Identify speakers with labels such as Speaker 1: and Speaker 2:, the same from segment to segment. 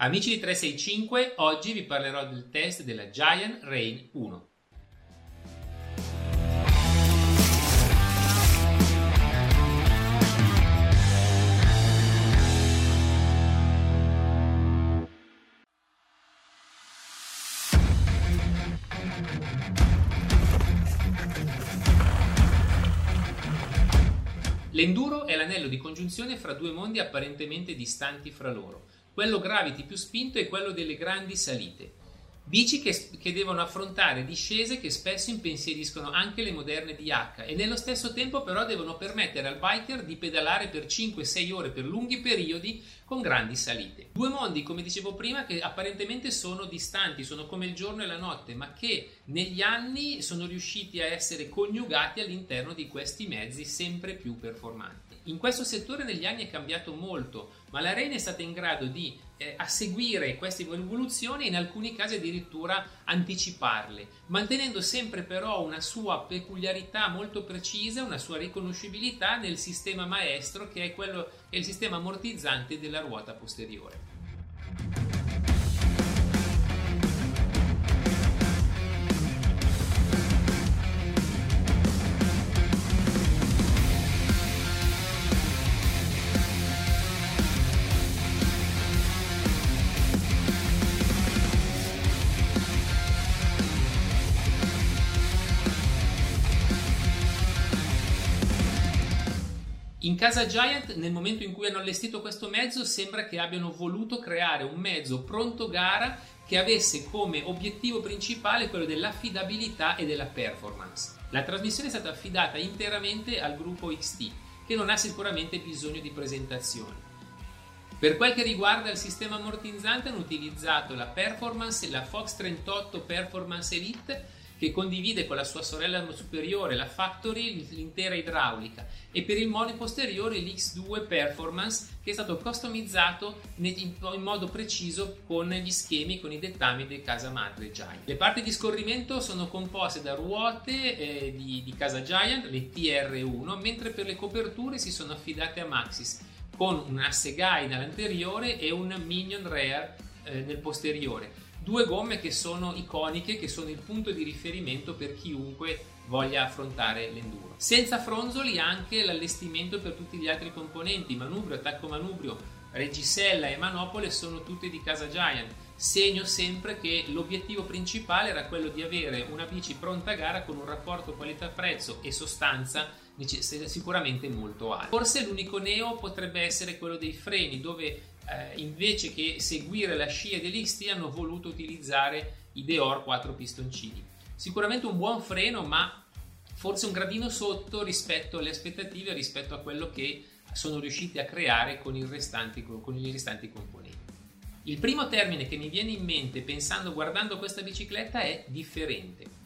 Speaker 1: Amici di 365, oggi vi parlerò del test della Giant Rain 1. L'enduro è l'anello di congiunzione fra due mondi apparentemente distanti fra loro quello gravity più spinto è quello delle grandi salite. Bici che, che, devono affrontare discese che spesso impensieriscono anche le moderne DH e nello stesso tempo però devono permettere al biker di pedalare per 5-6 ore per lunghi periodi con grandi salite. Due mondi, come dicevo prima, che apparentemente sono distanti, sono come il giorno e la notte, ma che negli anni sono riusciti a essere coniugati all'interno di questi mezzi sempre più performanti. In questo settore negli anni è cambiato molto, ma la Rain è stata in grado di eh, a seguire queste evoluzioni e in alcuni casi addirittura anticiparle, mantenendo sempre però una sua peculiarità molto precisa, una sua riconoscibilità nel sistema maestro che è, quello, è il sistema ammortizzante della ruota posteriore. In casa Giant, nel momento in cui hanno allestito questo mezzo, sembra che abbiano voluto creare un mezzo pronto gara che avesse come obiettivo principale quello dell'affidabilità e della performance. La trasmissione è stata affidata interamente al gruppo XT, che non ha sicuramente bisogno di presentazioni. Per quel che riguarda il sistema ammortizzante hanno utilizzato la Performance la Fox 38 Performance Elite che condivide con la sua sorella superiore la Factory l'intera idraulica e per il mono posteriore l'X2 Performance che è stato customizzato in modo preciso con gli schemi, con i dettami di casa madre Giant. Le parti di scorrimento sono composte da ruote eh, di, di casa Giant, le TR1, mentre per le coperture si sono affidate a Maxis con un asse guide all'anteriore e un Minion Rare eh, nel posteriore due gomme che sono iconiche, che sono il punto di riferimento per chiunque voglia affrontare l'enduro. Senza fronzoli anche l'allestimento per tutti gli altri componenti, manubrio, attacco manubrio, reggisella e manopole sono tutte di casa Giant. Segno sempre che l'obiettivo principale era quello di avere una bici pronta a gara con un rapporto qualità-prezzo e sostanza sicuramente molto alto. Forse l'unico neo potrebbe essere quello dei freni, dove eh, invece che seguire la scia dell'XT hanno voluto utilizzare i Deor 4 pistoncini. Sicuramente un buon freno, ma forse un gradino sotto rispetto alle aspettative, rispetto a quello che sono riusciti a creare con, restanti, con i restanti componenti. Il primo termine che mi viene in mente pensando, guardando questa bicicletta è differente.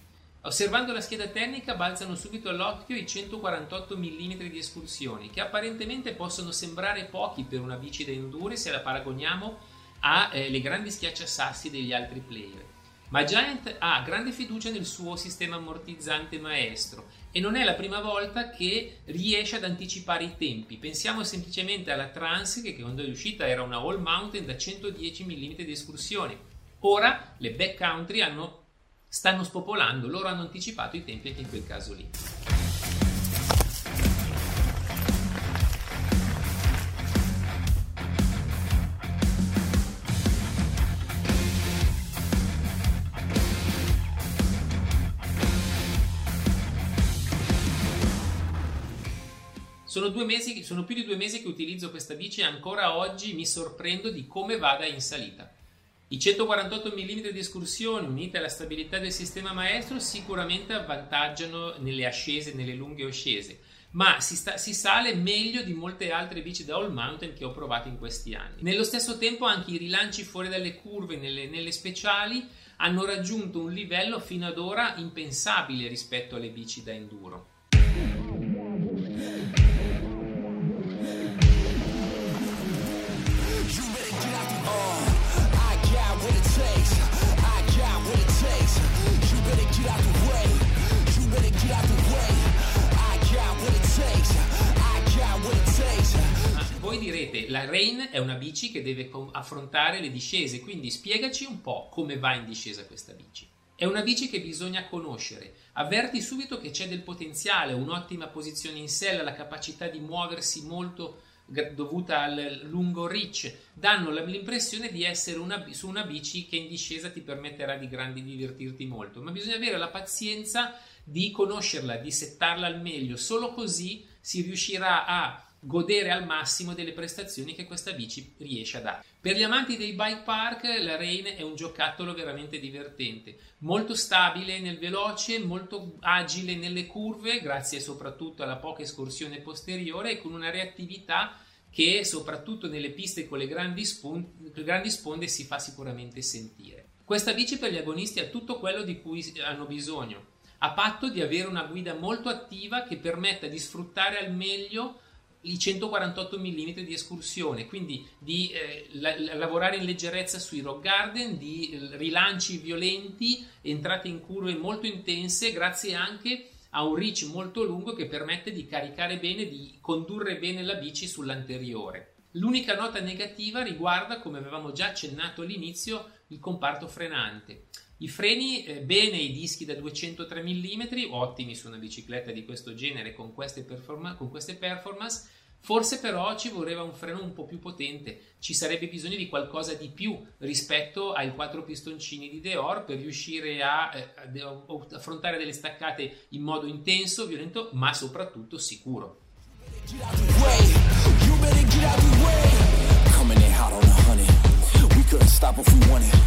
Speaker 1: Osservando la scheda tecnica balzano subito all'occhio i 148 mm di escursioni, che apparentemente possono sembrare pochi per una bici da enduro se la paragoniamo alle eh, grandi schiacciasassi degli altri player. Ma Giant ha grande fiducia nel suo sistema ammortizzante maestro e non è la prima volta che riesce ad anticipare i tempi. Pensiamo semplicemente alla Trans che quando è uscita era una all mountain da 110 mm di escursione. Ora le backcountry hanno stanno spopolando, loro hanno anticipato i tempi anche in quel caso lì. Sono, mesi, sono più di due mesi che utilizzo questa bici e ancora oggi mi sorprendo di come vada in salita. I 148 mm di escursione unite alla stabilità del sistema maestro sicuramente avvantaggiano nelle ascese, nelle lunghe ascese, ma si, sta, si, sale meglio di molte altre bici da all mountain che ho provato in questi anni. Nello stesso tempo anche i rilanci fuori dalle curve nelle, nelle speciali hanno raggiunto un livello fino ad ora impensabile rispetto alle bici da enduro. La Rain è una bici che deve affrontare le discese, quindi spiegaci un po' come va in discesa questa bici. È una bici che bisogna conoscere. Avverti subito che c'è del potenziale, un'ottima posizione in sella, la capacità di muoversi molto dovuta al lungo reach, danno l'impressione di essere una, su una bici che in discesa ti permetterà di, grandi, divertirti molto, ma bisogna avere la pazienza di conoscerla, di settarla al meglio, solo così si riuscirà a godere al massimo delle prestazioni che questa bici riesce a dare. Per gli amanti dei bike park, la Rain è un giocattolo veramente divertente, molto stabile nel veloce, molto agile nelle curve, grazie soprattutto alla poca escursione posteriore e con una reattività che soprattutto nelle piste con le grandi, spon- grandi sponde si fa sicuramente sentire. Questa bici per gli agonisti ha tutto quello di cui hanno bisogno, a patto di avere una guida molto attiva che permetta di sfruttare al meglio i 148 mm di escursione, quindi di eh, la, lavorare in leggerezza sui rock garden, di eh, rilanci violenti, entrate in curve molto intense, grazie anche a un reach molto lungo che permette di caricare bene, di condurre bene la bici sull'anteriore. L'unica nota negativa riguarda, come avevamo già accennato all'inizio, il comparto frenante. I freni, eh, bene i dischi da 203 mm, ottimi su una bicicletta di questo genere con queste, performa- con queste performance. Forse però ci voleva un freno un po' più potente, ci sarebbe bisogno di qualcosa di più rispetto ai quattro pistoncini di Deor per riuscire a, eh, a affrontare delle staccate in modo intenso, violento, ma soprattutto sicuro. couldn't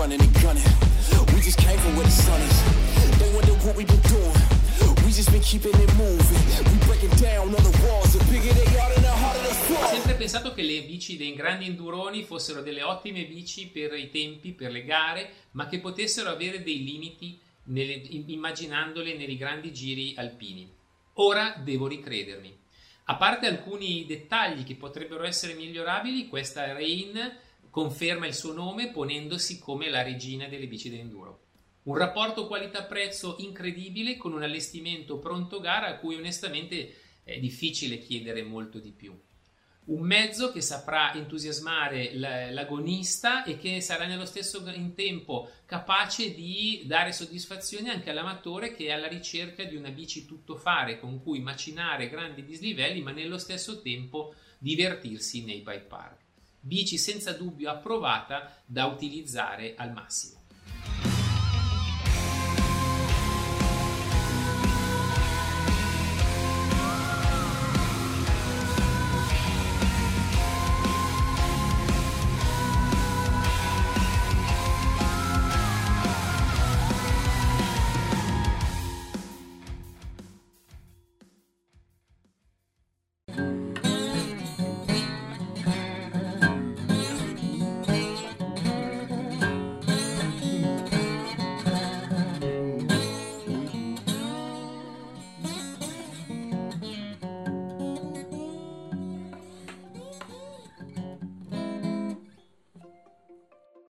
Speaker 1: running and gunning. We just came from where the sun is. They wonder what we been doing. We just been keeping it moving. We breaking down on the walls. The bigger they are, the harder they fall. Ho sempre pensato che le bici dei grandi enduroni fossero delle ottime bici per i tempi, per le gare, ma che potessero avere dei limiti nelle, immaginandole nei grandi giri alpini. Ora devo ricredermi. A parte alcuni dettagli che potrebbero essere migliorabili, questa Rain conferma il suo nome ponendosi come la regina delle bici d'enduro. Un rapporto qualità-prezzo incredibile con un allestimento pronto gara a cui onestamente è difficile chiedere molto di più. Un mezzo che saprà entusiasmare l'agonista e che sarà nello stesso tempo capace di dare soddisfazione anche all'amatore che è alla ricerca di una bici tuttofare con cui macinare grandi dislivelli ma nello stesso tempo divertirsi nei bike park bici senza dubbio approvata da utilizzare al massimo.